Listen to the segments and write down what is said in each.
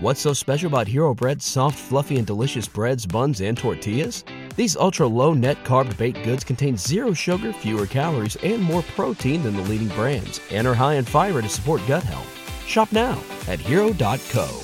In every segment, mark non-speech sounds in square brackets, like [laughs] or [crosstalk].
What's so special about Hero Bread's soft, fluffy, and delicious breads, buns, and tortillas? These ultra low net carb baked goods contain zero sugar, fewer calories, and more protein than the leading brands, and are high in fiber to support gut health. Shop now at hero.co.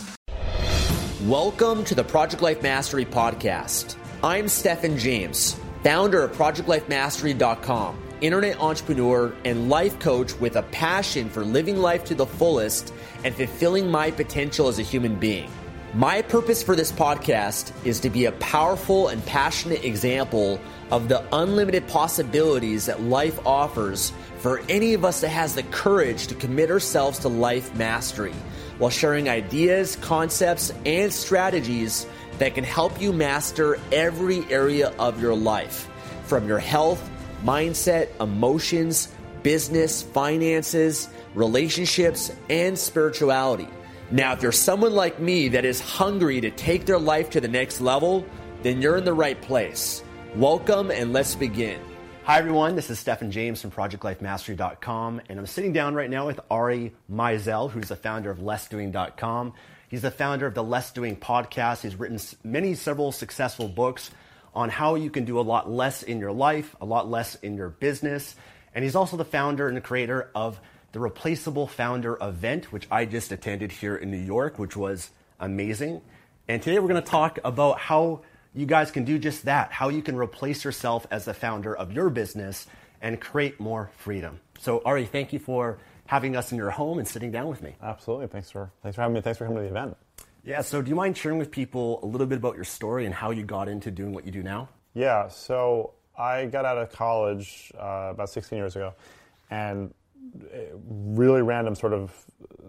Welcome to the Project Life Mastery Podcast. I'm Stefan James, founder of ProjectLifeMastery.com, internet entrepreneur and life coach with a passion for living life to the fullest and fulfilling my potential as a human being. My purpose for this podcast is to be a powerful and passionate example of the unlimited possibilities that life offers for any of us that has the courage to commit ourselves to life mastery while sharing ideas, concepts, and strategies that can help you master every area of your life from your health, mindset, emotions, business, finances, relationships, and spirituality. Now, if you're someone like me that is hungry to take their life to the next level, then you're in the right place. Welcome and let's begin. Hi, everyone. This is Stefan James from ProjectLifeMastery.com, and I'm sitting down right now with Ari Meisel, who's the founder of LessDoing.com. He's the founder of the Less Doing podcast. He's written many, several successful books on how you can do a lot less in your life, a lot less in your business. And he's also the founder and the creator of the Replaceable Founder event, which I just attended here in New York, which was amazing. And today we're going to talk about how you guys can do just that, how you can replace yourself as the founder of your business and create more freedom. So, Ari, thank you for having us in your home and sitting down with me. Absolutely. Thanks for, thanks for having me. Thanks for coming to the event. Yeah, so do you mind sharing with people a little bit about your story and how you got into doing what you do now? Yeah, so I got out of college uh, about 16 years ago, and really random sort of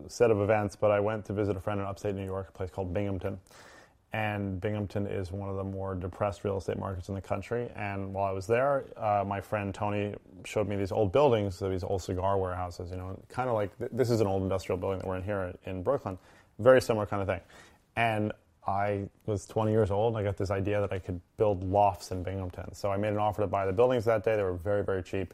set of events, but I went to visit a friend in upstate New York, a place called Binghamton. And Binghamton is one of the more depressed real estate markets in the country. And while I was there, uh, my friend Tony showed me these old buildings, these old cigar warehouses, you know, kind of like th- this is an old industrial building that we're in here in Brooklyn. Very similar kind of thing. And I was 20 years old. And I got this idea that I could build lofts in Binghamton. So I made an offer to buy the buildings that day. They were very, very cheap.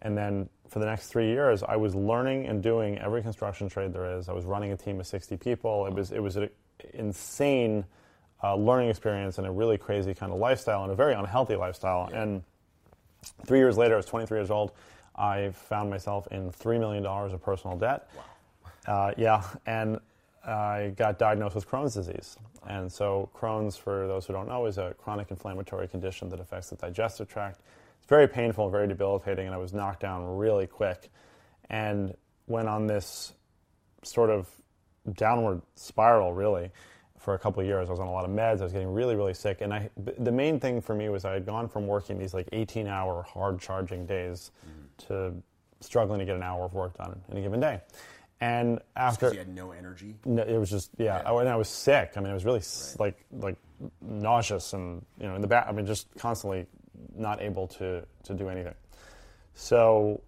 And then for the next three years, I was learning and doing every construction trade there is. I was running a team of 60 people. It was it was an insane uh, learning experience and a really crazy kind of lifestyle and a very unhealthy lifestyle. Yeah. And three years later, I was 23 years old. I found myself in three million dollars of personal debt. Wow. Uh, yeah, and I got diagnosed with Crohn's disease. And so Crohn's, for those who don't know, is a chronic inflammatory condition that affects the digestive tract It's very painful, and very debilitating, and I was knocked down really quick and went on this sort of downward spiral, really, for a couple of years. I was on a lot of meds. I was getting really, really sick. And I, the main thing for me was I had gone from working these like 18 hour hard charging days mm-hmm. to struggling to get an hour of work done in a given day. And after you had no energy, no, it was just yeah. I, oh, and I was sick. I mean, it was really right. like like nauseous and you know in the back. I mean, just constantly not able to, to do anything. So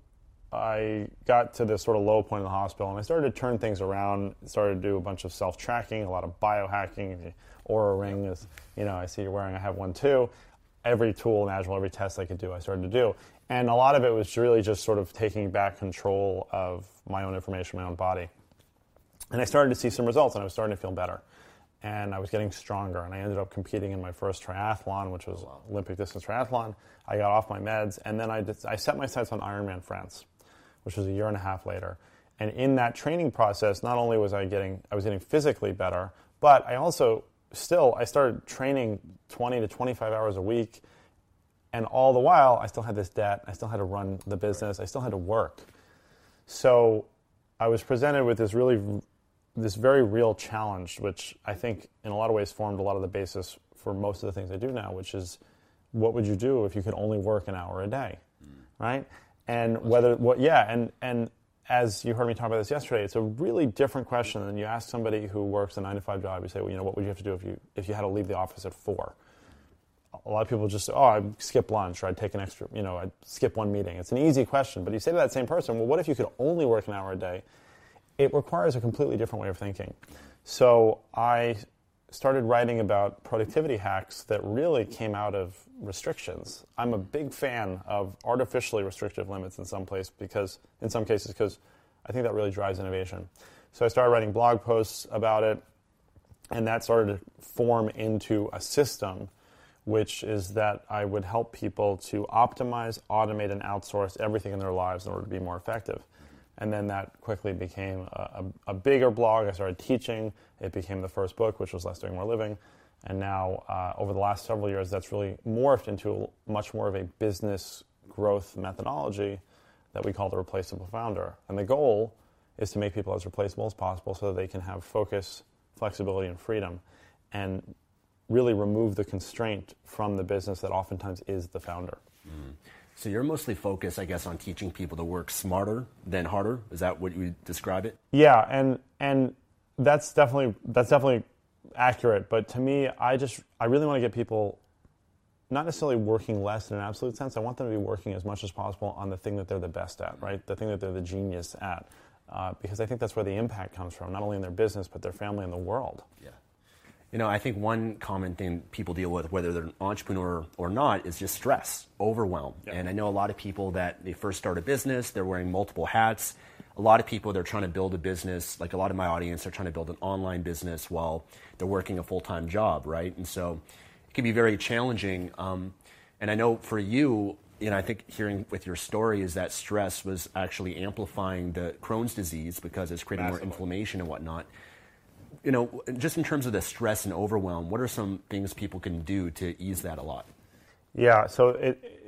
I got to this sort of low point in the hospital and I started to turn things around, started to do a bunch of self tracking, a lot of biohacking. The Oura ring is, you know, I see you're wearing, I have one too. Every tool imaginable, every test I could do, I started to do. And a lot of it was really just sort of taking back control of my own information, my own body. And I started to see some results and I was starting to feel better and I was getting stronger. And I ended up competing in my first triathlon, which was. Olympic distance triathlon. I got off my meds, and then I, did, I set my sights on Ironman France, which was a year and a half later. And in that training process, not only was I getting I was getting physically better, but I also still I started training 20 to 25 hours a week, and all the while I still had this debt. I still had to run the business. I still had to work. So I was presented with this really this very real challenge, which I think in a lot of ways formed a lot of the basis for most of the things I do now, which is what would you do if you could only work an hour a day, mm. right? And whether what yeah, and and as you heard me talk about this yesterday, it's a really different question than you ask somebody who works a nine to five job. You say, well, you know, what would you have to do if you if you had to leave the office at four? A lot of people just say, oh, I'd skip lunch or I'd take an extra, you know, I'd skip one meeting. It's an easy question, but you say to that same person, well, what if you could only work an hour a day? it requires a completely different way of thinking. So I started writing about productivity hacks that really came out of restrictions. I'm a big fan of artificially restrictive limits in some place because in some cases because I think that really drives innovation. So I started writing blog posts about it and that started to form into a system which is that I would help people to optimize, automate, and outsource everything in their lives in order to be more effective. And then that quickly became a, a, a bigger blog. I started teaching. It became the first book, which was Less Doing More Living. And now, uh, over the last several years, that's really morphed into much more of a business growth methodology that we call the replaceable founder. And the goal is to make people as replaceable as possible so that they can have focus, flexibility, and freedom. And really remove the constraint from the business that oftentimes is the founder. Mm. So you're mostly focused, I guess, on teaching people to work smarter than harder. Is that what you describe it? Yeah, and and that's definitely that's definitely accurate. But to me, I just I really want to get people not necessarily working less in an absolute sense. I want them to be working as much as possible on the thing that they're the best at, right? The thing that they're the genius at, uh, because I think that's where the impact comes from, not only in their business but their family and the world. Yeah. You know, I think one common thing people deal with, whether they're an entrepreneur or not, is just stress, overwhelm. And I know a lot of people that they first start a business, they're wearing multiple hats. A lot of people, they're trying to build a business, like a lot of my audience, they're trying to build an online business while they're working a full time job, right? And so it can be very challenging. Um, and I know for you, you know, I think hearing with your story is that stress was actually amplifying the Crohn's disease because it's creating Massively. more inflammation and whatnot you know, just in terms of the stress and overwhelm, what are some things people can do to ease that a lot? Yeah, so it,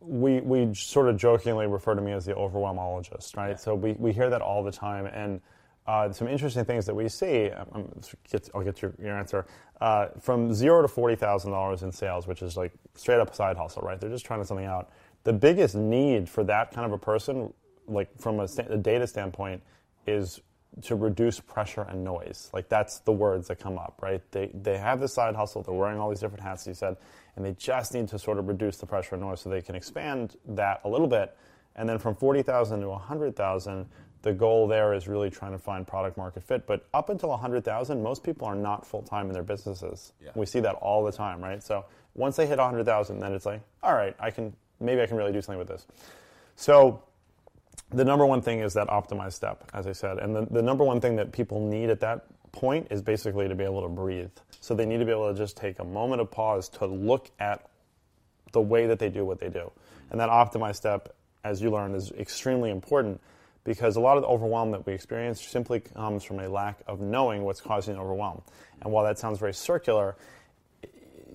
we, we sort of jokingly refer to me as the overwhelmologist, right? Yeah. So we, we hear that all the time. And uh, some interesting things that we see, um, um I'll get your, your answer, uh, from zero to $40,000 in sales, which is like straight up side hustle, right? They're just trying something out. The biggest need for that kind of a person, like from a, a data standpoint, is to reduce pressure and noise. Like that's the words that come up, right? They they have the side hustle. They're wearing all these different hats. You said, and they just need to sort of reduce the pressure and noise so they can expand that a little bit. And then from forty thousand to hundred thousand, the goal there is really trying to find product market fit. But up until hundred thousand, most people are not full time in their businesses. Yeah. We see that all the time, right? So once they hit hundred thousand, then it's like, all right, I can maybe I can really do something with this. So the number one thing is that optimized step, as I said. And the, the number one thing that people need at that point is basically to be able to breathe. So they need to be able to just take a moment of pause to look at the way that they do what they do. And that optimized step, as you learned, is extremely important because a lot of the overwhelm that we experience simply comes from a lack of knowing what's causing overwhelm. And while that sounds very circular,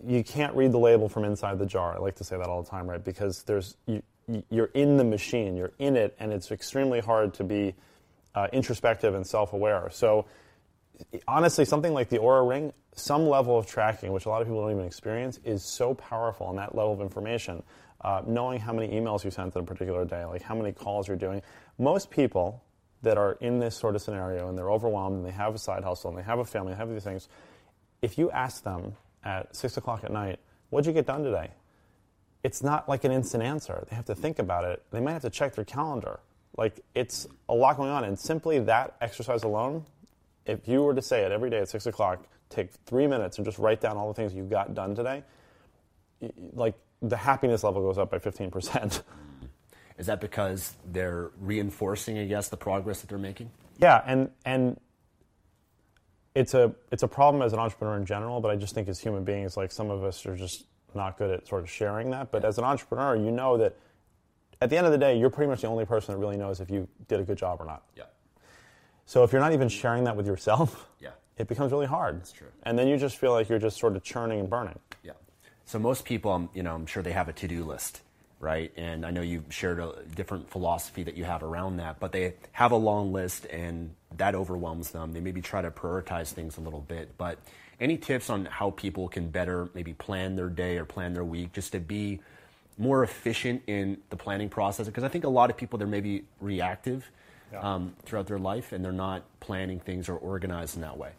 you can't read the label from inside the jar. I like to say that all the time, right? Because there's you, you're in the machine, you're in it, and it's extremely hard to be uh, introspective and self-aware. So, honestly, something like the Oura Ring, some level of tracking, which a lot of people don't even experience, is so powerful on that level of information. Uh, knowing how many emails you sent in a particular day, like how many calls you're doing. Most people that are in this sort of scenario and they're overwhelmed and they have a side hustle and they have a family, they have these things. If you ask them at six o'clock at night, "What'd you get done today?" It's not like an instant answer. They have to think about it. They might have to check their calendar. Like it's a lot going on, and simply that exercise alone, if you were to say it every day at six o'clock, take three minutes and just write down all the things you got done today, like the happiness level goes up by fifteen percent. [laughs] Is that because they're reinforcing, I guess, the progress that they're making? Yeah, and and it's a it's a problem as an entrepreneur in general, but I just think as human beings, like some of us are just not good at sort of sharing that. But as an entrepreneur, you know that at the end of the day, you're pretty much the only person that really knows if you did a good job or not. Yeah. So if you're not even sharing that with yourself, yeah. [laughs] it becomes really hard. That's true. And then you just feel like you're just sort of churning and burning. Yeah. So most people, um, you know, I'm sure they have a to-do list, right? And I know you've shared a different philosophy that you have around that, but they have a long list and that overwhelms them. They maybe try to prioritize things a little bit, but any tips on how people can better maybe plan their day or plan their week just to be more efficient in the planning process? Because I think a lot of people, they're maybe reactive yeah. um, throughout their life and they're not planning things or organized in that way.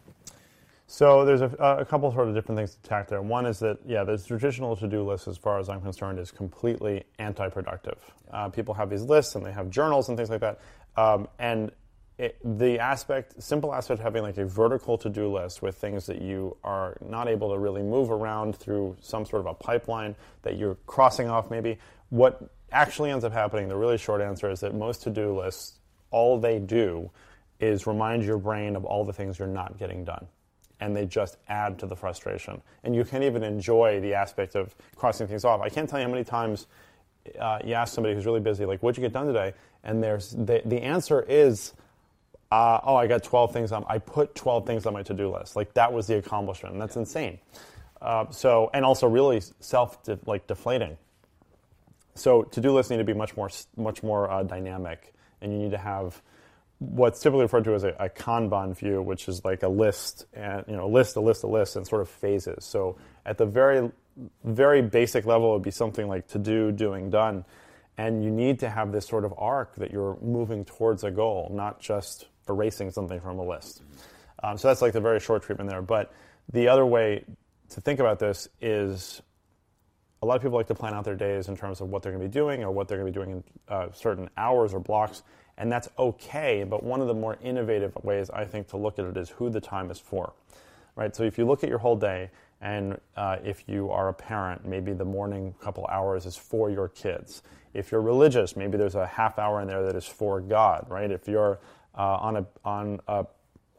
So there's a, a, couple sort of different things to attack there. One is that yeah, the traditional to-do list, as far as I'm concerned, is completely anti-productive. Uh, people have these lists and they have journals and things like that, um, and it, the aspect, simple aspect of having like a vertical to-do list with things that you are not able to really move around through some sort of a pipeline that you're crossing off maybe. What actually ends up happening, the really short answer is that most to-do lists, all they do is remind your brain of all the things you're not getting done. and they just add to the frustration. And you can't even enjoy the aspect of crossing things off. I can't tell you how many times uh, you ask somebody who's really busy, like, "What'd you get done today?" And there's the, the answer is, uh, "Oh, I got 12 things on. I put 12 things on my to-do list. Like that was the accomplishment. And that's insane." Uh, so, and also really self like deflating. So, to-do lists need to be much more much more uh, dynamic, and you need to have what's typically referred to as a, a, Kanban view, which is like a list and you know a list, a list, a list, and sort of phases. So at the very very basic level, it would be something like to do, doing, done, and you need to have this sort of arc that you're moving towards a goal, not just erasing something from a list. Um, so that's like the very short treatment there. But the other way to think about this is a lot of people like to plan out their days in terms of what they're going to be doing or what they're going to be doing in uh, certain hours or blocks and that's okay. But one of the more innovative ways I think to look at it is who the time is for, right? So if you look at your whole day, and uh, if you are a parent, maybe the morning couple hours is for your kids. If you're religious, maybe there's a half hour in there that is for God, right? If you're uh, on a on a,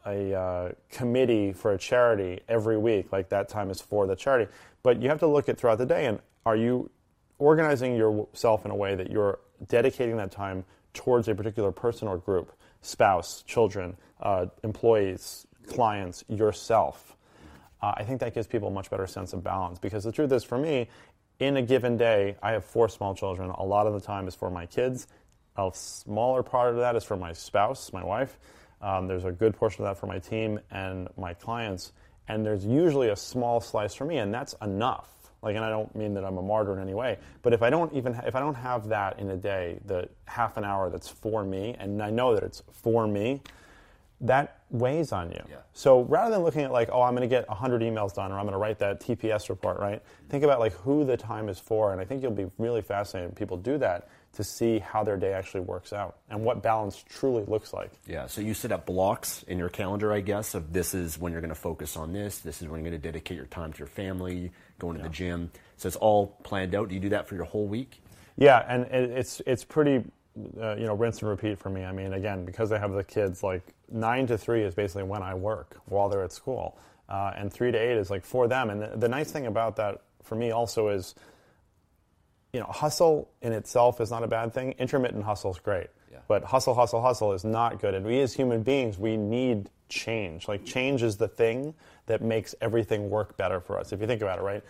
a uh, committee for a charity every week, like that time is for the charity. But you have to look at throughout the day, and are you organizing yourself in a way that you're dedicating that time towards a particular person or group spouse, children, uh, employees, clients, yourself. Uh, I think that gives people a much better sense of balance because the truth is, for me, in a given day, I have four small children. A lot of the time is for my kids. A smaller part of that is for my spouse, my wife. Um, there's a good portion of that for my team and my clients. And there's usually a small slice for me, and that's enough. Like, and I don't mean that I'm a martyr in any way, but if I don't even if I don't have that in a day, the half an hour that's for me, and I know that it's for me, that weighs on you. Yeah. So rather than looking at like, oh, I'm going to get 100 emails done, or I'm going to write that TPS report, right? Think about like who the time is for, and I think you'll be really fascinated when people do that to see how their day actually works out and what balance truly looks like. Yeah, so you set up blocks in your calendar, I guess, of this is when you're going to focus on this, this is when you're going to dedicate your time to your family, going to yeah. the gym. So it's all planned out. Do you do that for your whole week? Yeah, and it's it's pretty, uh, you know, rinse and repeat for me. I mean, again, because I have the kids, like nine to three is basically when I work while they're at school, uh, and three to eight is like for them. And the, the nice thing about that for me also is you know, hustle in itself is not a bad thing. Intermittent hustle is great. Yeah. But hustle, hustle, hustle is not good. And we as human beings, we need change. Like change is the thing that makes everything work better for us. If you think about it, right?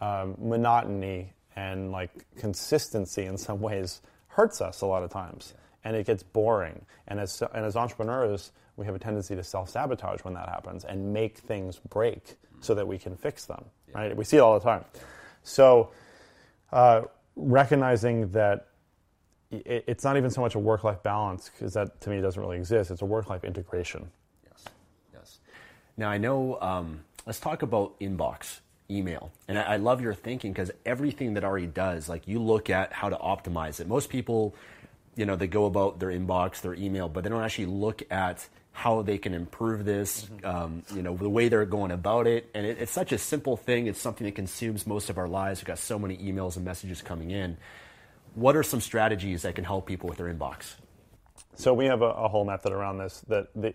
Um, monotony and like consistency in some ways hurts us a lot of times. Yeah. And it gets boring. And as, and as entrepreneurs, we have a tendency to self sabotage when that happens and make things break mm-hmm. so that we can fix them, yeah. right? We see it all the time. So, uh, recognizing that it's not even so much a work-life balance because that to me doesn't really exist. It's a work-life integration. Yes, yes. Now I know. Um, let's talk about inbox email, and I, I love your thinking because everything that Ari does, like you look at how to optimize it. Most people, you know, they go about their inbox, their email, but they don't actually look at how they can improve this, mm-hmm. um, you know, the way they're going about it. And it, it's such a simple thing. It's something that consumes most of our lives. We've got so many emails and messages coming in. What are some strategies that can help people with their inbox? So we have a, a whole method around this. That the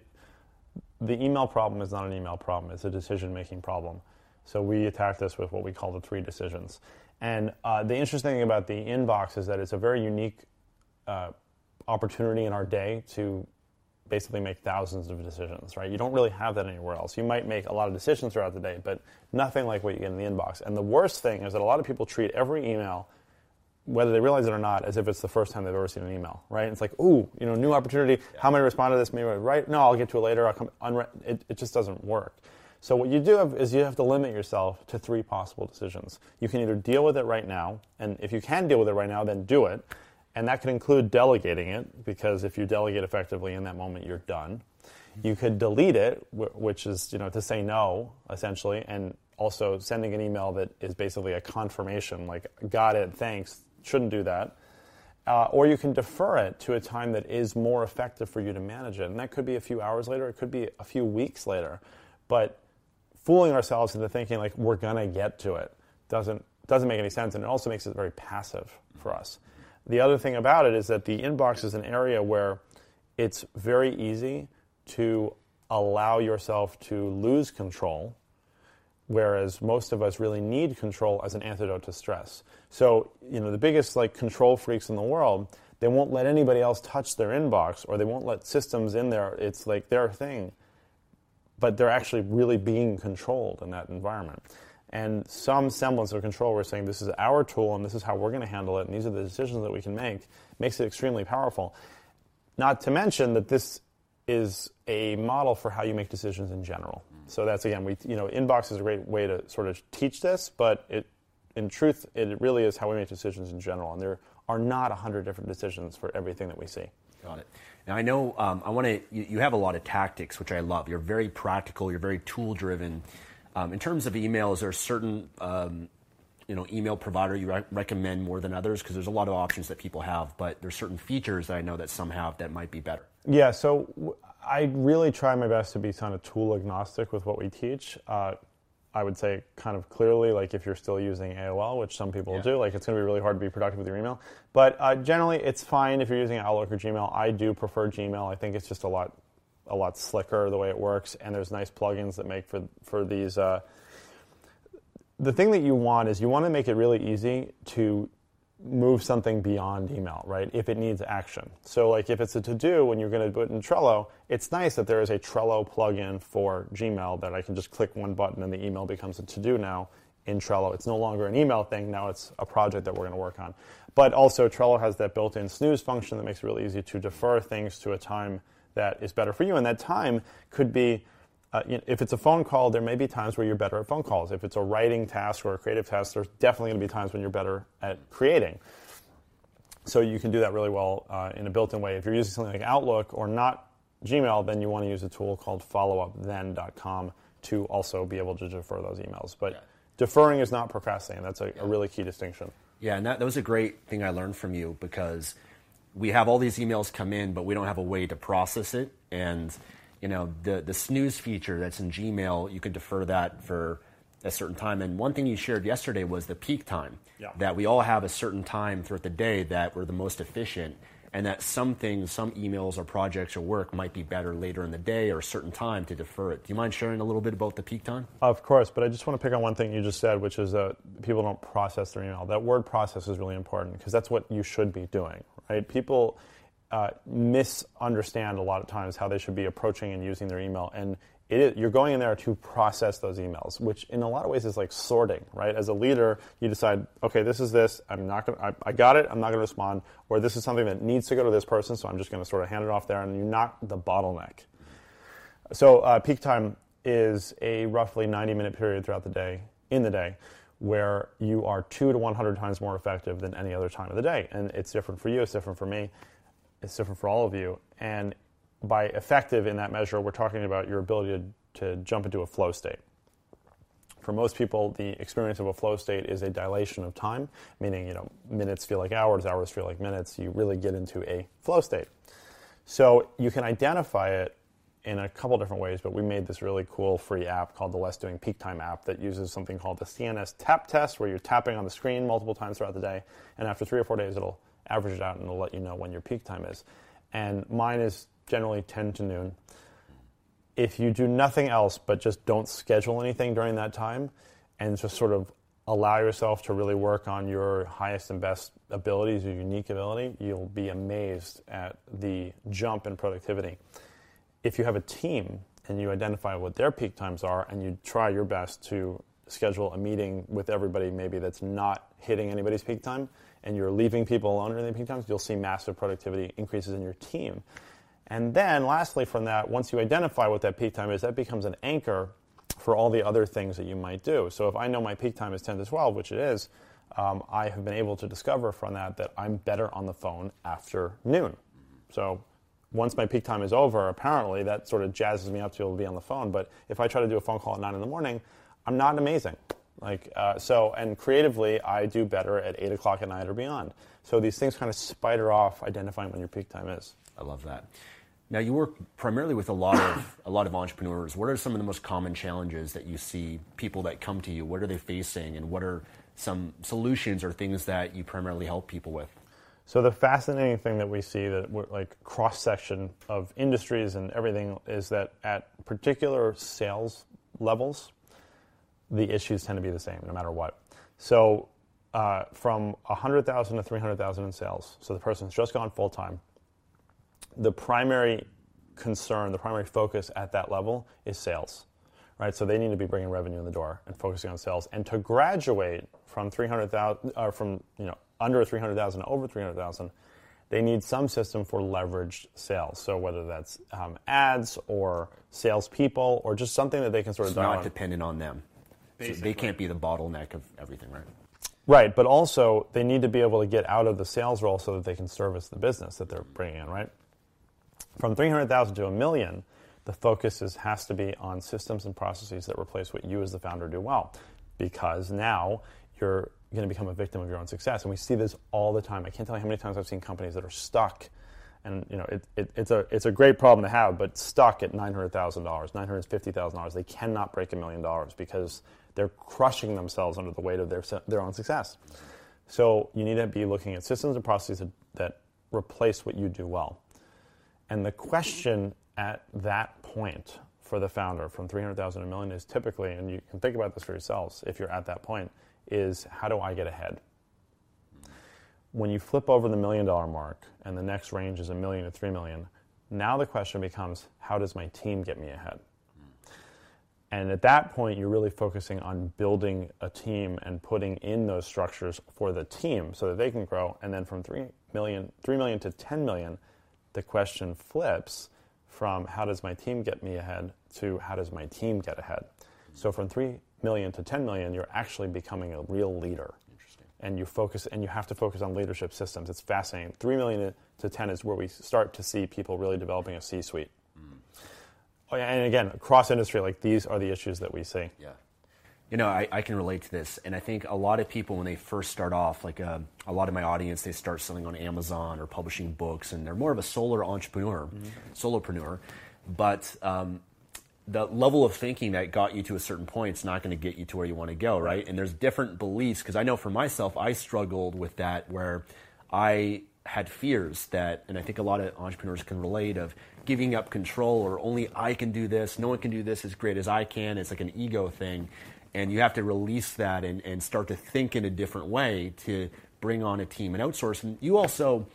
the email problem is not an email problem; it's a decision-making problem. So we attack this with what we call the three decisions. And uh, the interesting thing about the inbox is that it's a very unique uh, opportunity in our day to basically make thousands of decisions, right? You don't really have that anywhere else. You might make a lot of decisions throughout the day, but nothing like what you get in the inbox. And the worst thing is that a lot of people treat every email, whether they realize it or not, as if it's the first time they've ever seen an email, right? It's like, ooh, you know, new opportunity. Yeah. How am I respond to this? Maybe right? No, I'll get to it later. I'll come. Unre- it, it just doesn't work. So what you do have is you have to limit yourself to three possible decisions. You can either deal with it right now, and if you can deal with it right now, then do it. And that could include delegating it, because if you delegate effectively in that moment, you're done. You could delete it, which is you know to say no essentially, and also sending an email that is basically a confirmation, like got it, thanks. Shouldn't do that. Uh, or you can defer it to a time that is more effective for you to manage it, and that could be a few hours later. It could be a few weeks later. But fooling ourselves into thinking like we're gonna get to it doesn't doesn't make any sense, and it also makes it very passive for us. The other thing about it is that the inbox is an area where it's very easy to allow yourself to lose control, whereas most of us really need control as an antidote to stress. So, you know, the biggest like control freaks in the world, they won't let anybody else touch their inbox or they won't let systems in there. It's like their thing. But they're actually really being controlled in that environment. And some semblance of control, we're saying this is our tool and this is how we're going to handle it, and these are the decisions that we can make, makes it extremely powerful. Not to mention that this is a model for how you make decisions in general. So that's again, we you know, inbox is a great way to sort of teach this, but it, in truth, it really is how we make decisions in general, and there are not a hundred different decisions for everything that we see. Got it. Now I know um, I want to. You, you, have a lot of tactics, which I love. You're very practical. You're very tool driven. Um, in terms of email, is there a certain um, you know email provider you re- recommend more than others? Because there's a lot of options that people have, but there's certain features that I know that some have that might be better. Yeah. So w- I really try my best to be kind of tool agnostic with what we teach. Uh, I would say kind of clearly, like if you're still using AOL, which some people yeah. do, like it's going to be really hard to be productive with your email. But uh, generally, it's fine if you're using Outlook or Gmail. I do prefer Gmail. I think it's just a lot, a lot slicker the way it works, and there's nice plugins that make for for these. Uh, the thing that you want is you want to make it really easy to move something beyond email, right? If it needs action. So, like if it's a to do when you're going to put in Trello, it's nice that there is a Trello plugin for Gmail that I can just click one button and the email becomes a to do now in Trello. It's no longer an email thing, now it's a project that we're going to work on. But also, Trello has that built in snooze function that makes it really easy to defer things to a time that is better for you. And that time could be uh, you know, if it's a phone call, there may be times where you're better at phone calls. If it's a writing task or a creative task, there's definitely going to be times when you're better at creating. So you can do that really well uh, in a built-in way. If you're using something like Outlook or not Gmail, then you want to use a tool called followupthen.com to also be able to defer those emails. But yeah. deferring is not procrastinating. That's a, yeah. a really key distinction. Yeah, and that, that was a great thing I learned from you because we have all these emails come in, but we don't have a way to process it. And you know, the, the snooze feature that's in Gmail, you can defer that for a certain time. And one thing you shared yesterday was the peak time. Yeah. That we all have a certain time throughout the day that we're the most efficient, and that some things, some emails or projects or work might be better later in the day or a certain time to defer it. Do you mind sharing a little bit about the peak time? Of course, but I just want to pick on one thing you just said, which is that people don't process their email. That word process is really important because that's what you should be doing, right? People uh, misunderstand a lot of times how they should be approaching and using their email. And you're going in there to process those emails, which in a lot of ways is like sorting, right? As a leader, you decide, okay, this is this. I'm not going. I, I got it. I'm not to respond. Or this is something that needs to go to this person, so I'm just to sort of hand it off there, and you knock the bottleneck. So uh, peak time is a roughly 90 minute period throughout the day in the day where you are two to 100 times more effective than any other time of the day. And it's different for you, it's different for me. It's different for all of you. And by effective in that measure, we're talking about your ability to, to jump into a flow state. For most people, the experience of a flow state is a dilation of time, meaning you know minutes feel like hours, hours feel like minutes. You really get into a flow state. So you can identify it in a couple different ways, but we made this really cool free app called the Less Doing Peak Time app that uses something called the CNS tap test, where you're tapping on the screen multiple times throughout the day, and after three or four days, it'll average it out and it'll let you know when your peak time is. And mine is generally 10 to noon. If you do nothing else but just don't schedule anything during that time and just sort of allow yourself to really work on your highest and best abilities, your unique ability, you'll be amazed at the jump in productivity. If you have a team and you identify what their peak times are and you try your best to schedule a meeting with everybody maybe that's not hitting anybody's peak time, and you're leaving people alone during the peak times, you'll see massive productivity increases in your team. And then, lastly, from that, once you identify what that peak time is, that becomes an anchor for all the other things that you might do. So, if I know my peak time is 10 to 12, which it is, um, I have been able to discover from that that I'm better on the phone after noon. So, once my peak time is over, apparently that sort of jazzes me up to be able to be on the phone. But if I try to do a phone call at 9 in the morning, I'm not amazing. Like uh, so, and creatively, I do better at eight o'clock at night or beyond. So these things kind of spider off identifying when your peak time is. I love that. Now you work primarily with a lot of [coughs] a lot of entrepreneurs. What are some of the most common challenges that you see people that come to you? What are they facing, and what are some solutions or things that you primarily help people with? So the fascinating thing that we see that we're like cross section of industries and everything is that at particular sales levels, the issues tend to be the same no matter what. So uh, from 100,000 to 300,000 in sales, so the person's just gone full time. The primary concern, the primary focus at that level is sales, right? So they need to be bringing revenue in the door and focusing on sales. And to graduate from 300,000, or uh, from you know under 300,000 to over 300,000, they need some system for leveraged sales. So whether that's um, ads or salespeople or just something that they can sort of it's not on. dependent on them. So they can't be the bottleneck of everything, right? Right, but also they need to be able to get out of the sales role so that they can service the business that they're bringing in, right? From 300,000 to a million, the focus is, has to be on systems and processes that replace what you as the founder do well. Because now you're going to become a victim of your own success. And we see this all the time. I can't tell you how many times I've seen companies that are stuck. And you know, it, it, it's, a, it's a great problem to have, but stuck at $900,000, $950,000. They cannot break a million dollars because they're crushing themselves under the weight of their, their own success. So you need to be looking at systems and processes that, that replace what you do well. And the question at that point for the founder from 300,000 to a million is typically, and you can think about this for yourselves if you're at that point, is how do I get ahead? When you flip over the million dollar mark and the next range is a million to three million, now the question becomes how does my team get me ahead? And at that point, you're really focusing on building a team and putting in those structures for the team so that they can grow. And then from 3 million, 3 million to 10 million, the question flips from how does my team get me ahead to how does my team get ahead. So from 3 million to 10 million, you're actually becoming a real leader. Interesting. And you focus, and you have to focus on leadership systems. It's fascinating. 3 million to 10 is where we start to see people really developing a C suite. Mm. Oh, yeah, and again, across industry, like these are the issues that we see. Yeah. You know, I, I, can relate to this, and I think a lot of people when they first start off, like uh, a lot of my audience, they start selling on Amazon or publishing books, and they're more of a solar entrepreneur, mm-hmm. solopreneur. But um, the level of thinking that got you to a certain point is not going to get you to where you want to go, right? And there's different beliefs because I know for myself, I struggled with that where I had fears that, and I think a lot of entrepreneurs can relate of giving up control or only I can do this, no one can do this as great as I can. It's like an ego thing. And you have to release that and, and start to think in a different way to bring on a team and outsource. And you also,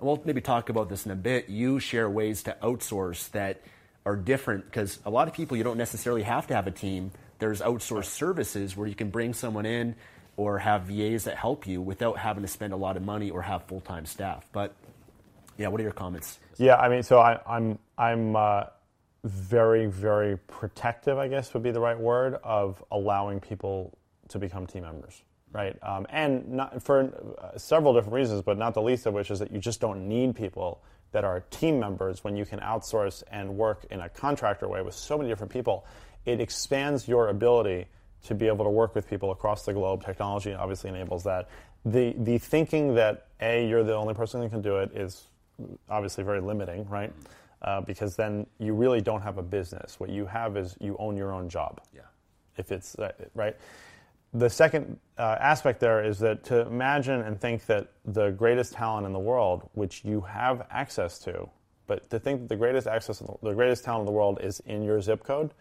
we'll maybe talk about this in a bit, you share ways to outsource that – are different because a lot of people you don't necessarily have to have a team. There's outsourced services where you can bring someone in or have VAs that help you without having to spend a lot of money or have full time staff. But yeah, what are your comments? Yeah, I mean, so I, am I'm, I'm uh, very very protective, I guess would be the right word, of allowing people to become team members, right? Um, and not for uh, several different reasons, but not the least of which is that you just don't need people that are team members when you can outsource and work in a contractor way with so many different people. It expands your ability to be able to work with people across the globe. Technology obviously enables that. The, the thinking that, A, you're the only person who can do it is obviously very limiting, right? Uh, because then you really don't have a business. What you have is you own your own job. Yeah. If it's, uh, right? the second uh, aspect there is that to imagine and think that the greatest talent in the world, which you have access to, but to think that the greatest access, the greatest talent in the world is in your zip code,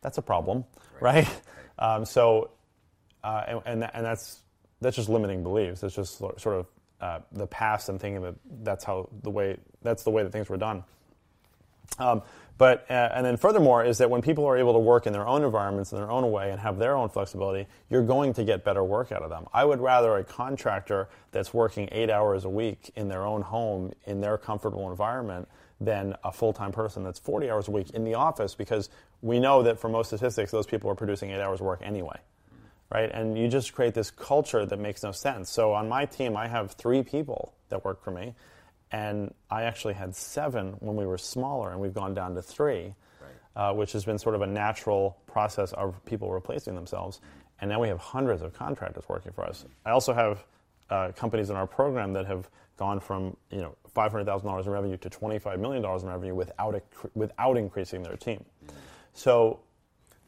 that's a problem, right? right? [laughs] Um, so, uh, and, and, and that's that's just limiting beliefs. It's just sort of uh, the past and thinking that that's how the way that's the way that things were done. Um, but, uh, and then furthermore, is that when people are able to work in their own environments in their own way and have their own flexibility, you're going to get better work out of them. I would rather a contractor that's working eight hours a week in their own home, in their comfortable environment, than a full time person that's 40 hours a week in the office because we know that for most statistics, those people are producing eight hours of work anyway. Right? And you just create this culture that makes no sense. So on my team, I have three people that work for me and I actually had seven when we were smaller, and we've gone down to three, right. uh, which has been sort of a natural process of people replacing themselves. And now we have hundreds of contractors working for us. I also have uh, companies in our program that have gone from you know five hundred thousand dollars in revenue to twenty five million dollars in revenue without without increasing their team. Mm. So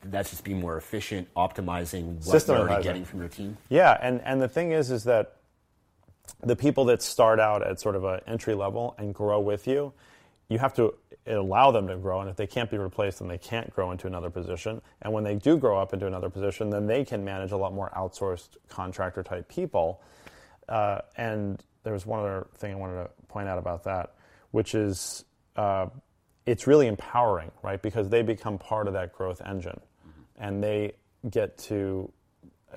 that's just being more efficient, optimizing what you're already getting from your team. Yeah, and and the thing is, is that the people that start out at sort of an entry level and grow with you, you have to allow them to grow. And if they can't be replaced, then they can't grow into another position. And when they do grow up into another position, then they can manage a lot more outsourced contractor type people. Uh, and there was one other thing I wanted to point out about that, which is uh, it's really empowering, right? Because they become part of that growth engine, and they get to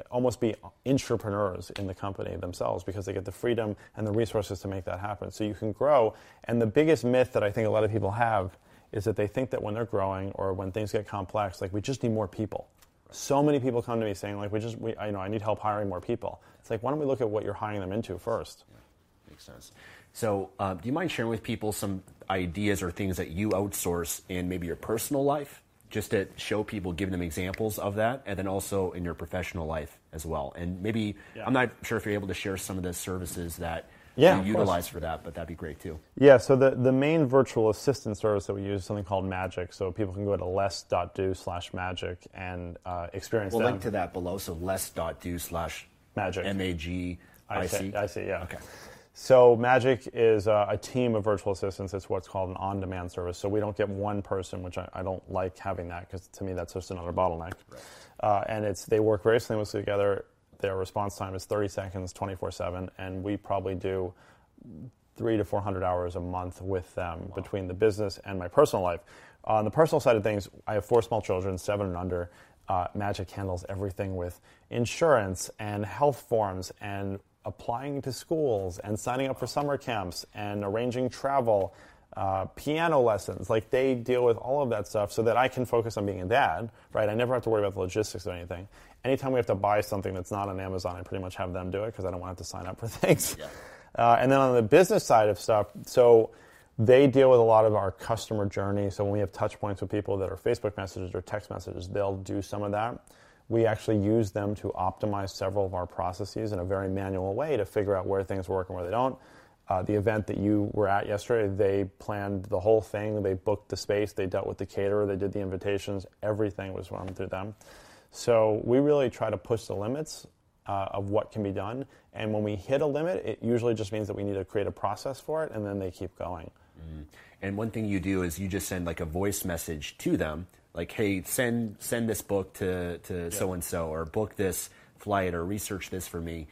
almost be entrepreneurs in the company themselves because they get the freedom and the resources to make that happen. So you can grow. And the biggest myth that I think a lot of people have is that they think that when they're growing or when things get complex, like we just need more people. So many people come to me saying, like, we just, we, you know, I need help hiring more people. It's like, why don't we look at what you're hiring them into first? Yeah, makes sense. So, uh, do you mind sharing with people some ideas or things that you outsource in maybe your personal life just to show people, give them examples of that, and then also in your professional life as well. And maybe yeah. I'm not sure if you're able to share some of the services that yeah, you utilize for that, but that'd be great too. Yeah, so the, the main virtual assistant service that we use is something called Magic. So people can go to less.do slash magic and uh, experience We'll them. link to that below. So less.do slash magic. M A G I C. I see, yeah. Okay. So Magic is uh, a team of virtual assistants. It's what's called an on-demand service. So we don't get one person, which I, I don't like having that because to me that's just another bottleneck. Right. Uh, and it's they work very seamlessly together. Their response time is 30 seconds, 24/7, and we probably do three to 400 hours a month with them wow. between the business and my personal life. On the personal side of things, I have four small children, seven and under. Uh, Magic handles everything with insurance and health forms and applying to schools and signing up for summer camps and arranging travel, uh, piano lessons. Like they deal with all of that stuff so that I can focus on being a dad, right? I never have to worry about the logistics of anything. Anytime we have to buy something that's not on Amazon, I pretty much have them do it because I don't want to, to sign up for [laughs] things. Yeah. Uh, and then on the business side of stuff, so they deal with a lot of our customer journey. So when we have touch points with people that are Facebook messages or text messages, they'll do some of that we actually use them to optimize several of our processes in a very manual way to figure out where things work and where they don't. Uh, the event that you were at yesterday, they planned the whole thing. They booked the space. They dealt with the caterer. They did the invitations. Everything was run through them. So we really try to push the limits uh, of what can be done. And when we hit a limit, it usually just means that we need to create a process for it, and then they keep going. Mm. And one thing you do is you just send like a voice message to them like, hey, send send this book to to so and so, or book this flight, or research this for me,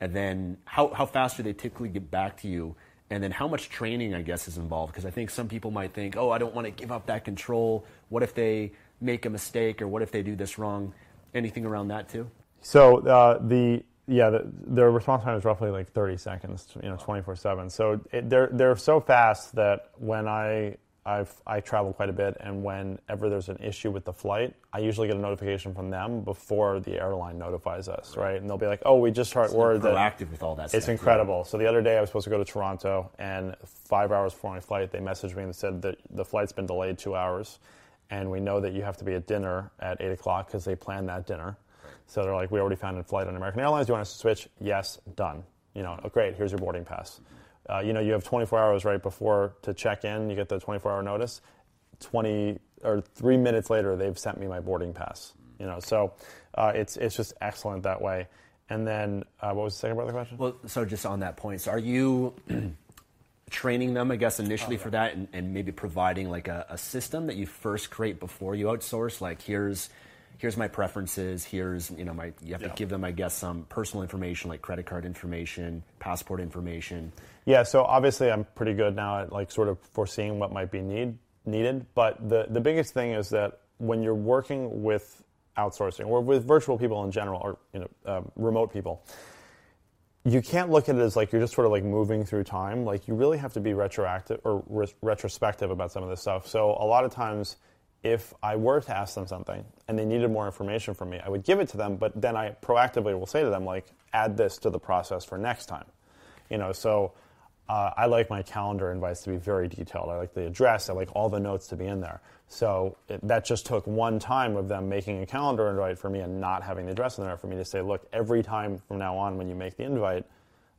and then how how fast do they typically get back to you? And then how much training, I guess, is involved? Because I think some people might think, oh, I don't want to give up that control. What if they make a mistake, or what if they do this wrong? Anything around that too? So uh, the yeah, the, their response time is roughly like 30 seconds, you know, 24 seven. So it, they're they're so fast that when I I've, I travel quite a bit, and whenever there's an issue with the flight, I usually get a notification from them before the airline notifies us, right? And they'll be like, "Oh, we just heard word proactive that proactive with all that." It's stuff, incredible. So the other day, I was supposed to go to Toronto, and five hours before my flight, they messaged me and said that the flight's been delayed two hours, and we know that you have to be at dinner at eight o'clock because they planned that dinner. Right. So they're like, "We already found a flight on American Airlines. Do you want us to switch?" Yes, done. You know, oh, great. Here's your boarding pass. Uh, you know, you have 24 hours right before to check in. You get the 24 hour notice 20 or three minutes later, they've sent me my boarding pass. You know, so uh, it's it's just excellent that way. And then, uh, what was the second part of the question? Well, so just on that point, so are you [clears throat] training them, I guess, initially oh, yeah. for that, and, and, maybe providing like a, a, system that you first create before you outsource? Like, here's here's my preferences. Here's you know my you have yeah. to give them, I guess, some personal information like credit card information, passport information. Yeah. So obviously, I'm pretty good now at like sort of foreseeing what might be need needed. But the, the biggest thing is that when you're working with outsourcing or with virtual people in general or you know uh, remote people, you can't look at it as like you're just sort of like moving through time. Like you really have to be retroactive or re- retrospective about some of this stuff. So a lot of times, if I were to ask them something and they needed more information from me, I would give it to them. But then I proactively will say to them like, add this to the process for next time. You know, so uh, I like my calendar invites to be very detailed. I like the address. I like all the notes to be in there. So it, that just took one time of them making a calendar invite for me and not having the address in there for me to say, look, every time from now on when you make the invite,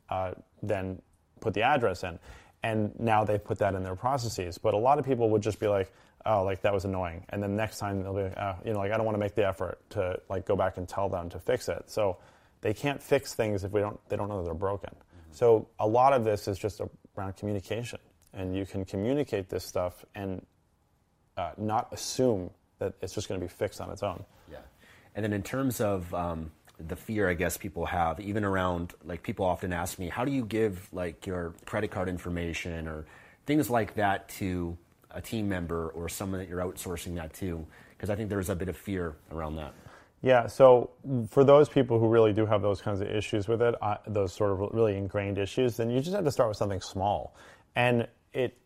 uh, then put the address in. And now they put that in their processes. But a lot of people would just be like, oh, like that was annoying. And then next time they'll be oh, you know, like I don't want to make the effort to like go back and tell them to fix it. So they can't fix things if we don't, they don't know that they're broken. So a lot of this is just around communication, and you can communicate this stuff and uh, not assume that it's just going to be fixed on its own. Yeah. And then in terms of um, the fear, I guess people have, even around like people often ask me, how do you give like your credit card information or things like that to a team member or someone that you're outsourcing that to? Because I think there's a bit of fear around that. Yeah, so for those people who really do have those kinds of issues with it, uh, those sort of really ingrained issues, then you just have to start with something small. And it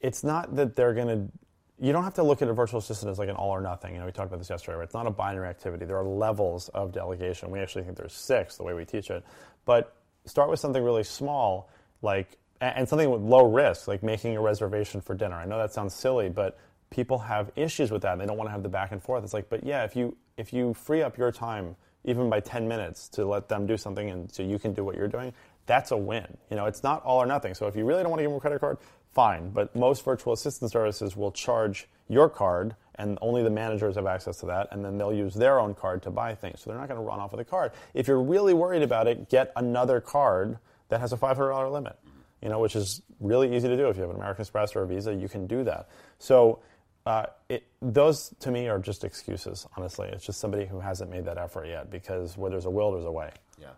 it's not that they're going to you don't have to look at a virtual assistant as like an all or nothing. You know, we talked about this yesterday. Right? It's not a binary activity. There are levels of delegation. We actually think there's six the way we teach it. But start with something really small, like and something with low risk, like making a reservation for dinner. I know that sounds silly, but people have issues with that. They don't want to have the back and forth. It's like, but yeah, if you if you free up your time even by 10 minutes to let them do something and so you can do what you're doing, that's a win. You know, it's not all or nothing. So if you really don't want to give them a credit card, fine. But most virtual assistant services will charge your card and only the managers have access to that, and then they'll use their own card to buy things. So they're not going to run off with a card. If you're really worried about it, get another card that has a $500 limit, you know, which is really easy to do. If you have an American Express or a Visa, you can do that. So uh, it, those to me are just excuses, honestly. It's just somebody who hasn't made that effort yet because where there's a will, there's a way. Yeah.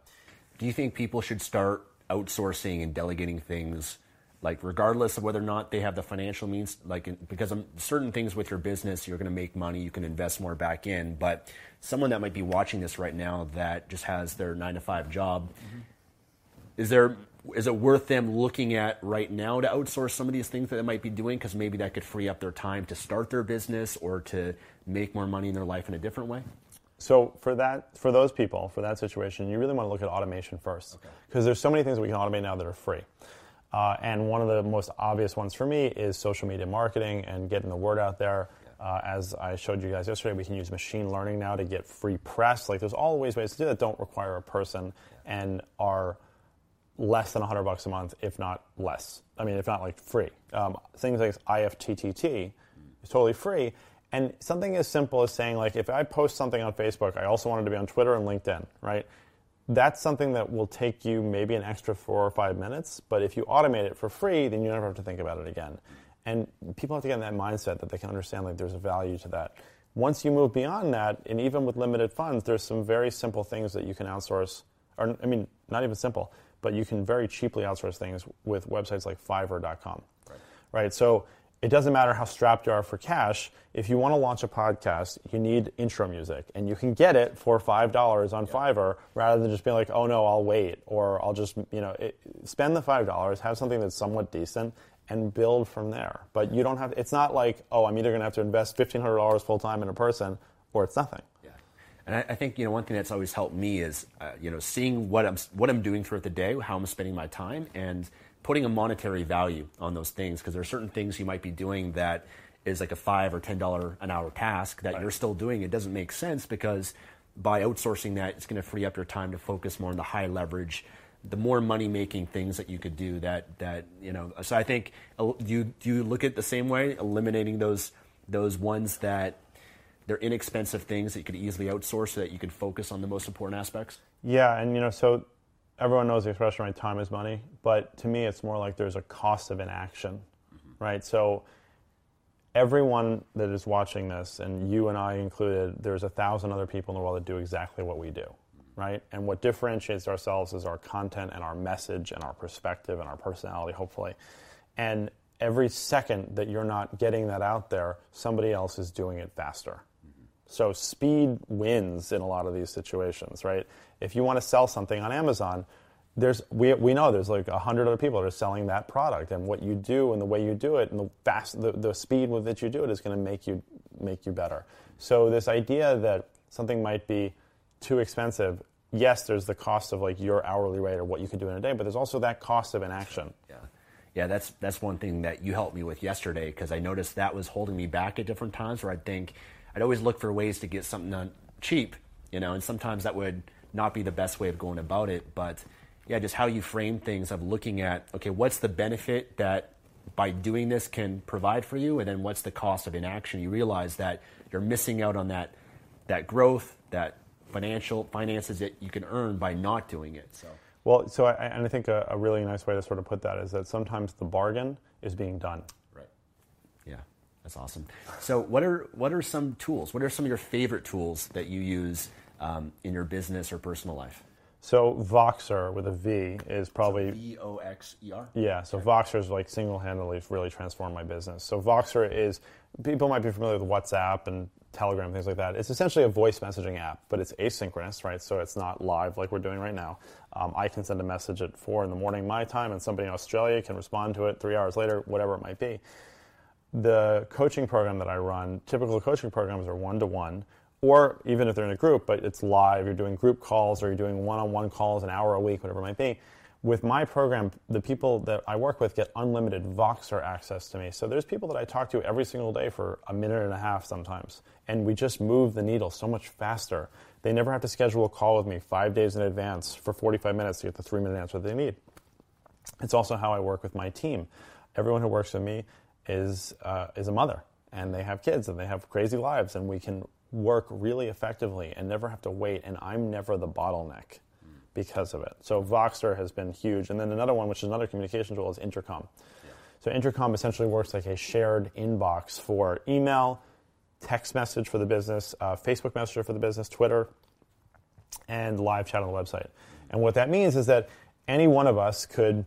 Do you think people should start outsourcing and delegating things, like regardless of whether or not they have the financial means? Like, because certain things with your business, you're going to make money, you can invest more back in. But someone that might be watching this right now that just has their nine to five job, mm-hmm. is there is it worth them looking at right now to outsource some of these things that they might be doing? Because maybe that could free up their time to start their business or to make more money in their life in a different way? So for that for those people for that situation you really want to look at automation first. Because okay. there's so many things that we can automate now that are free. Uh, and one of the most obvious ones for me is social media marketing and getting the word out there. Uh, as I showed you guys yesterday, we can use machine learning now to get free press. Like there's always ways to do that don't require a person and are less than 100 bucks a month, if not less. I mean, if not like free. Um, things like IFTTT is totally free. And something as simple as saying, like, if I post something on Facebook, I also want it to be on Twitter and LinkedIn, right? That's something that will take you maybe an extra four or five minutes. But if you automate it for free, then you never have to think about it again. And people have to get in that mindset that they can understand like there's a value to that. Once you move beyond that, and even with limited funds, there's some very simple things that you can outsource. Or I mean, not even simple but you can very cheaply outsource things with websites like Fiverr.com. Right. right? So it doesn't matter how strapped you are for cash. If you want to launch a podcast, you need intro music, and you can get it for five dollars on Fiverr rather than just being like, "Oh no, I'll wait," or "I'll just you know it, spend the five dollars, have something that's somewhat decent, and build from there." But you don't have. It's not like, "Oh, I'm either going to have to invest fifteen hundred dollars full time in a person, or it's nothing." And I, I, think you know one thing that's always helped me is uh, you know seeing what I'm what I'm doing throughout the day, how I'm spending my time, and putting a monetary value on those things because there are certain things you might be doing that is like a five or ten dollar an hour task that right. you're still doing. It doesn't make sense because by outsourcing that, it's going to free up your time to focus more on the high leverage the more money making things that you could do that that you know so i think uh, you do you look at it the same way eliminating those those ones that they're inexpensive things that you could easily outsource so that you can focus on the most important aspects? Yeah, and you know, so everyone knows the expression, right? Time is money. But to me, it's more like there's a cost of inaction, mm-hmm. right? So everyone that is watching this, and you and I included, there's a thousand other people in the world that do exactly what we do, right? And what differentiates ourselves is our content and our message and our perspective and our personality, hopefully. And every second that you're not getting that out there, somebody else is doing it faster. So speed wins in a lot of these situations, right? If you want to sell something on Amazon, there's we, we know there's like a hundred other people that are selling that product, and what you do and the way you do it and the fast the, the speed with which you do it is going to make you make you better. So this idea that something might be too expensive, yes, there's the cost of like your hourly rate or what you can do in a day, but there's also that cost of inaction. Yeah. Yeah, that's that's one thing that you helped me with yesterday because I noticed that was holding me back at different times where I'd think I'd always look for ways to get something cheap, you know, and sometimes that would not be the best way of going about it. But yeah, just how you frame things of looking at, okay, what's the benefit that by doing this can provide for you, and then what's the cost of inaction? You realize that you're missing out on that that growth, that financial finances that you can earn by not doing it. So Well, so I, and I think a, a really nice way to sort of put that is that sometimes the bargain is being done. That's awesome. So, what are what are some tools? What are some of your favorite tools that you use um, in your business or personal life? So Voxer with a V is probably V O X E R. Yeah, so Voxer is like single-handedly really transformed my business. So Voxer is people might be familiar with WhatsApp and Telegram things like that. It's essentially a voice messaging app, but it's asynchronous, right? So it's not live like we're doing right now. Um, I can send a message at four in the morning my time, and somebody in Australia can respond to it three hours later, whatever it might be. The coaching program that I run, typical coaching programs are one to one or even if they're in a group, but it's live, you're doing group calls or you're doing one on one calls an hour a week, whatever it might be. With my program, the people that I work with get unlimited Voxer access to me. So there's people that I talk to every single day for a minute and a half sometimes. And we just move the needle so much faster. They never have to schedule a call with me five days in advance for 45 minutes to get the three minute answer they need. It's also how I work with my team. Everyone who works with me is, uh, is a mother and they have kids and they have crazy lives and we can work really effectively and never have to wait, and I'm never the bottleneck because of it. So Voxer has been huge. And then another one, which is another communication tool, is Intercom. So Intercom essentially works like a shared inbox for email, text message for the business, uh, Facebook Messenger for the business, Twitter, and live chat on the website. And what that means is that any one of us could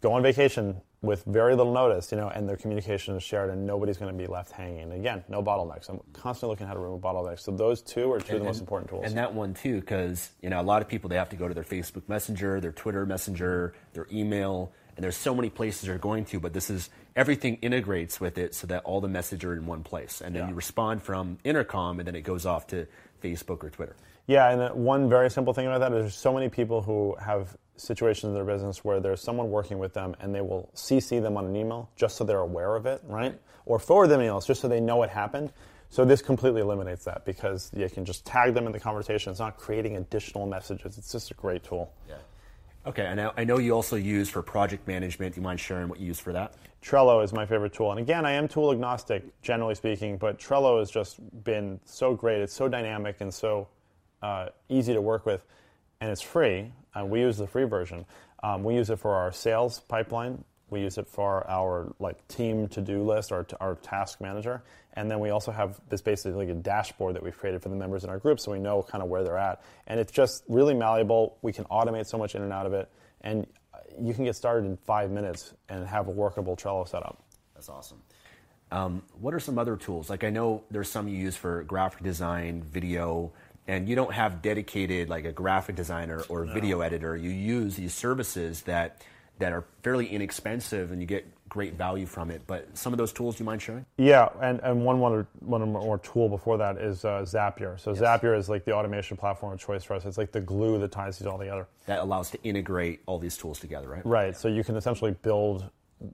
go on vacation with very little notice, you know, and their communication is shared, and nobody's going to be left hanging. Again, no bottlenecks. I'm constantly looking at how to remove bottlenecks. So those two are two and, of the most important tools. And that one too, because you know, a lot of people they have to go to their Facebook Messenger, their Twitter Messenger, their email, and there's so many places they're going to. But this is everything integrates with it, so that all the messages are in one place, and then yeah. you respond from Intercom, and then it goes off to Facebook or Twitter. Yeah, and uh, one very simple thing about that is there's so many people who have situations in their business where there's someone working with them and they will CC them on an email just so they're aware of it, right? Or forward them emails just so they know it happened. So this completely eliminates that because you can just tag them in the conversation. It's not creating additional messages. It's just a great tool. Yeah. Okay, and I know you also use for project management. Do you mind sharing what you use for that? Trello is my favorite tool. And again, I am tool agnostic, generally speaking, but Trello has just been so great. It's so dynamic and so uh, easy to work with, and it's free. Uh, we use the free version. Um, we use it for our sales pipeline. We use it for our like team to-do list, our, our task manager, and then we also have this basically like a dashboard that we've created for the members in our group, so we know kind of where they're at. And it's just really malleable. We can automate so much in and out of it, and you can get started in five minutes and have a workable Trello setup. That's awesome. Um, what are some other tools? Like I know there's some you use for graphic design, video, and you don't have dedicated like a graphic designer or no. video editor. You use these services that that are fairly inexpensive and you get great value from it. But some of those tools, do you mind sharing? Yeah, and, and one one one more tool before that is uh, Zapier. So yes. Zapier is like the automation platform of choice for us. It's like the glue that ties these all together. That allows to integrate all these tools together, right? Right. So you can essentially build,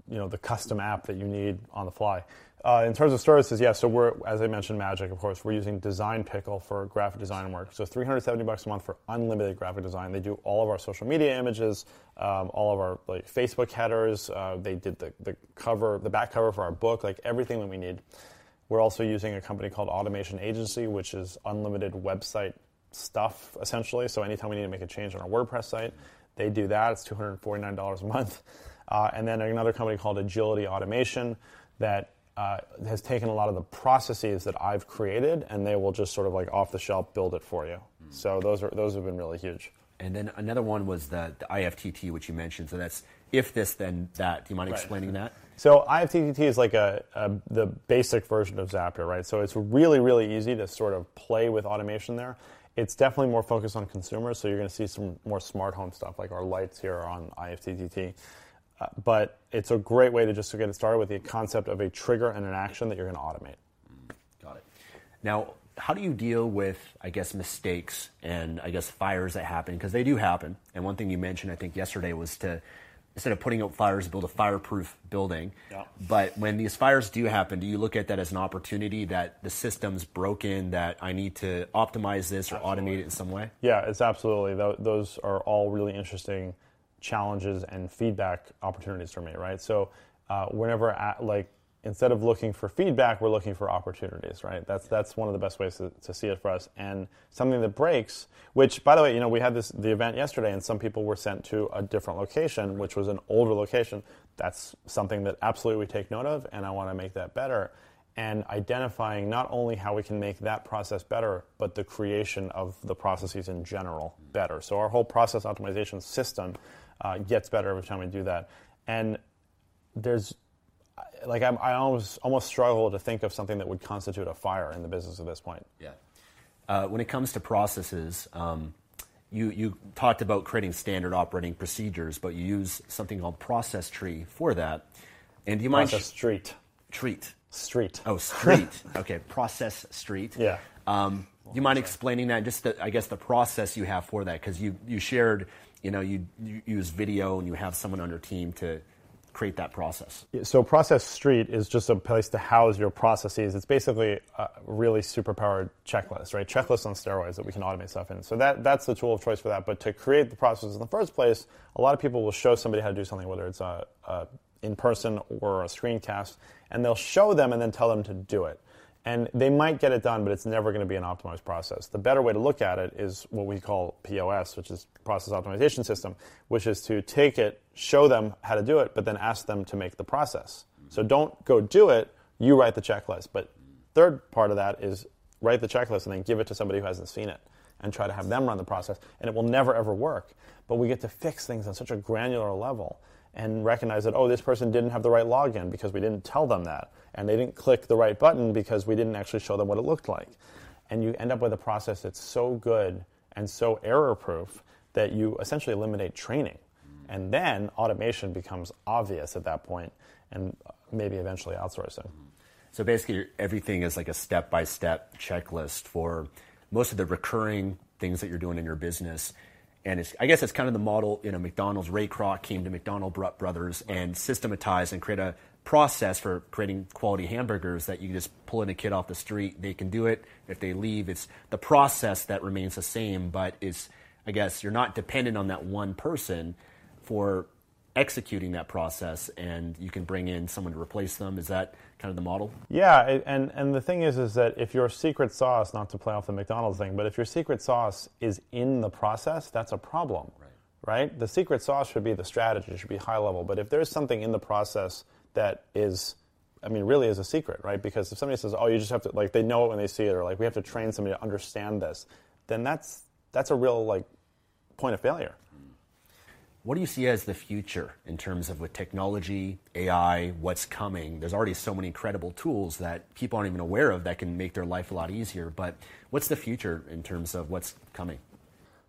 you know, the custom app that you need on the fly. Uh, in terms of services, yeah. So we're, as I mentioned, Magic. Of course, we're using Design Pickle for graphic design work. So 370 bucks a month for unlimited graphic design. They do all of our social media images, um, all of our like Facebook headers. Uh, they did the, the cover, the back cover for our book, like everything that we need. We're also using a company called Automation Agency, which is unlimited website stuff essentially. So anytime we need to make a change on our WordPress site, they do that. It's $249 a month. Uh, and then another company called Agility Automation that uh, has taken a lot of the processes that I've created, and they will just sort of like off the shelf build it for you. Mm. So those are those have been really huge. And then another one was the, the IFTTT, which you mentioned. So that's if this, then that. Do you mind right. explaining that? So IFTTT is like a, a, the basic version of Zapier, right? So it's really really easy to sort of play with automation there. It's definitely more focused on consumers, so you're going to see some more smart home stuff, like our lights here are on IFTTT. But it's a great way to just to get it started with the concept of a trigger and an action that you're going to automate. Got it. Now, how do you deal with, I guess, mistakes and I guess fires that happen? Because they do happen. And one thing you mentioned, I think, yesterday was to instead of putting out fires, build a fireproof building. Yeah. But when these fires do happen, do you look at that as an opportunity that the system's broken, that I need to optimize this or absolutely. automate it in some way? Yeah, it's absolutely. Those are all really interesting challenges and feedback opportunities for me, right? So uh, whenever at, like instead of looking for feedback, we're looking for opportunities, right? That's that's one of the best ways to, to, see it for us. And something that breaks, which by the way, you know, we had this the event yesterday, and some people were sent to a different location, which was an older location. That's something that absolutely we take note of, and I want to make that better. And identifying not only how we can make that process better, but the creation of the processes in general better. So our whole process optimization system uh, gets better every time we do that. And there's like I'm, i almost almost struggle to think of something that would constitute a fire in the business at this point. Yeah. Uh, when it comes to processes, um, you you talked about creating standard operating procedures, but you use something called process tree for that. And do you mind? Process street. Treat. Street. Oh, street. [laughs] okay, process street. Yeah. Um, do you mind explaining that? Just the, I guess the process you have for that, because you you shared, you know, you, you use video and you have someone on your team to create that process? So Process Street is just a place to house your processes. It's basically a really superpowered checklist, right? Checklist on steroids that we can automate stuff in. So that, that's the tool of choice for that. But to create the process in the first place, a lot of people will show somebody how to do something, whether it's a, a in person or a screencast, and they'll show them and then tell them to do it. And they might get it done, but it's never going to be an optimized process. The better way to look at it is what we call POS, which is Process Optimization System, which is to take it, show them how to do it, but then ask them to make the process. So don't go do it, you write the checklist. But third part of that is write the checklist and then give it to somebody who hasn't seen it and try to have them run the process. And it will never ever work. But we get to fix things on such a granular level and recognize that, oh, this person didn't have the right login because we didn't tell them that. And they didn't click the right button because we didn't actually show them what it looked like. And you end up with a process that's so good and so error proof that you essentially eliminate training. And then automation becomes obvious at that point and maybe eventually outsourcing. So basically, everything is like a step by step checklist for most of the recurring things that you're doing in your business and I guess it's kind of the model. You know, McDonald's Ray Kroc came to McDonald Brothers and systematized and create a process for creating quality hamburgers that you just pull in a kid off the street. They can do it. If they leave, it's the process that remains the same, but it's I guess you're not dependent on that one person for executing that process, and you can bring in someone to replace them. Is that kind of the model? Yeah, and and the thing is, is that if your secret sauce, not to play off the McDonald's thing, but if your secret sauce is in the process, that's a problem. Right. Right. The secret sauce should be the strategy, should be high level. But if there's something in the process that is I mean, really is a secret, right? Because if somebody says, "Oh, you just have to," like they know it when they see it, or like we have to train somebody to understand this, then that's that's a real like point of failure. What do you see as the future in terms of with technology, AI, what's coming? There's already so many incredible tools that people aren't even aware of that can make their life a lot easier. But what's the future in terms of what's coming?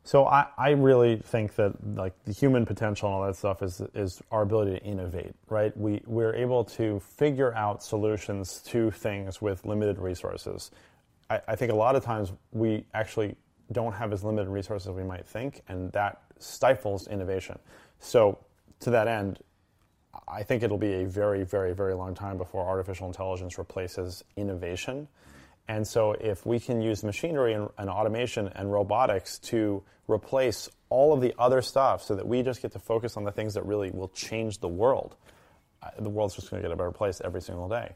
So I, I really think that like the human potential and all that stuff is is our ability to innovate, right? We we're able to figure out solutions to things with limited resources. I, I think a lot of times we actually don't have as limited resources as we might think, and that stifles innovation. So, to that end, I think it'll be a very, very, very long time before artificial intelligence replaces innovation. And so, if we can use machinery and, and, automation and robotics to replace all of the other stuff so that we just get to focus on the things that really will change the world, uh, the world's just going to get a better place every single day.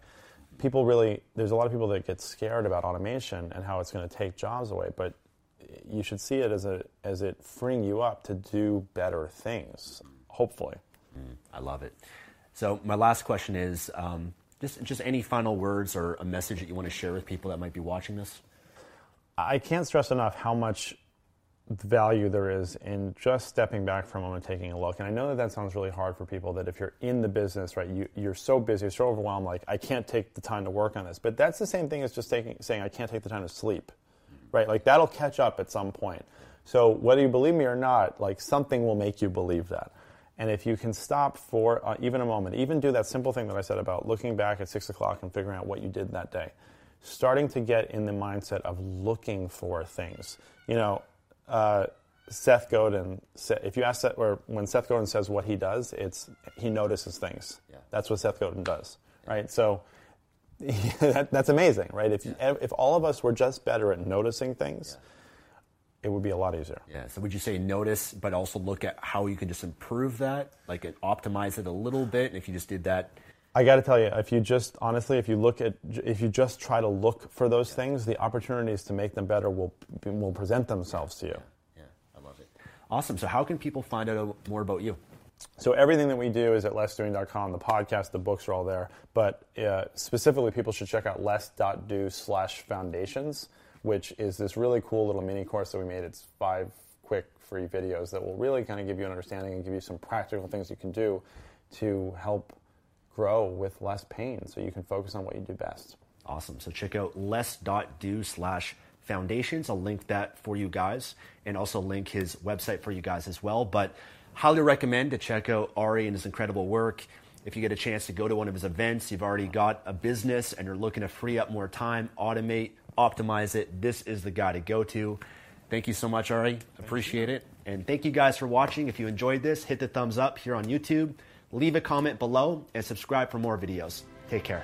People really, there's a lot of people that get scared about automation and how it's going to take jobs away, but you should see it as a as it freeing you up to do better things. Hopefully, mm, I love it. So my last question is um, just just any final words or a message that you want to share with people that might be watching this. I can't stress enough how much value there is in just stepping back for a moment, taking a look. And I know that that sounds really hard for people. That if you're in the business, right, you, you're so busy, you're so overwhelmed, like I can't take the time to work on this. But that's the same thing as just taking, saying I can't take the time to sleep right? Like that'll catch up at some point. So whether you believe me or not, like something will make you believe that. And if you can stop for uh, even a moment, even do that simple thing that I said about looking back at six o'clock and figuring out what you did that day, starting to get in the mindset of looking for things. You know, uh, Seth Godin, if you ask that, or when Seth Godin says what he does, it's he notices things. Yeah. That's what Seth Godin does, right? So [laughs] that, that's amazing, right? If, yeah. if all of us were just better at noticing things, yeah. it would be a lot easier. Yeah. So would you say notice, but also look at how you can just improve that, like optimize it a little bit? And if you just did that, I got to tell you, if you just honestly, if you look at, if you just try to look for those things, the opportunities to make them better will will present themselves to you. Yeah, I love it. Awesome. So, how can people find out more about you? So everything that we do is at lessdoing.com. The podcast, the books are all there. But uh, specifically, people should check out less.do slash foundations, which is this really cool little mini course that we made. It's five quick free videos that will really kind of give you an understanding and give you some practical things you can do to help grow with less pain so you can focus on what you do best. Awesome. So check out less.do slash foundations. I'll link that for you guys and also link his website for you guys as well. But highly recommend to check out Ari and his incredible work. If you get a chance to go to one of his events, you've already got a business and you're looking to free up more time, automate, optimize it, this is the guy to go to. Thank you so much, Ari. Appreciate it. And thank you guys for watching. If you enjoyed this, hit the thumbs up here on YouTube leave a comment below, and subscribe for more videos. Take care.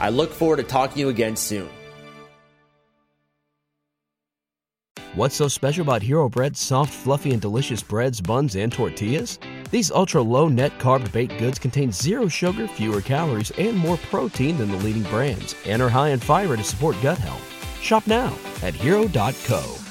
I look forward to talking to you again soon. What's so special about Hero Bread's soft, fluffy, and delicious breads, buns, and tortillas? These ultra low net carb baked goods contain zero sugar, fewer calories, and more protein than the leading brands, and are high in fiber to support gut health. Shop now at hero.co.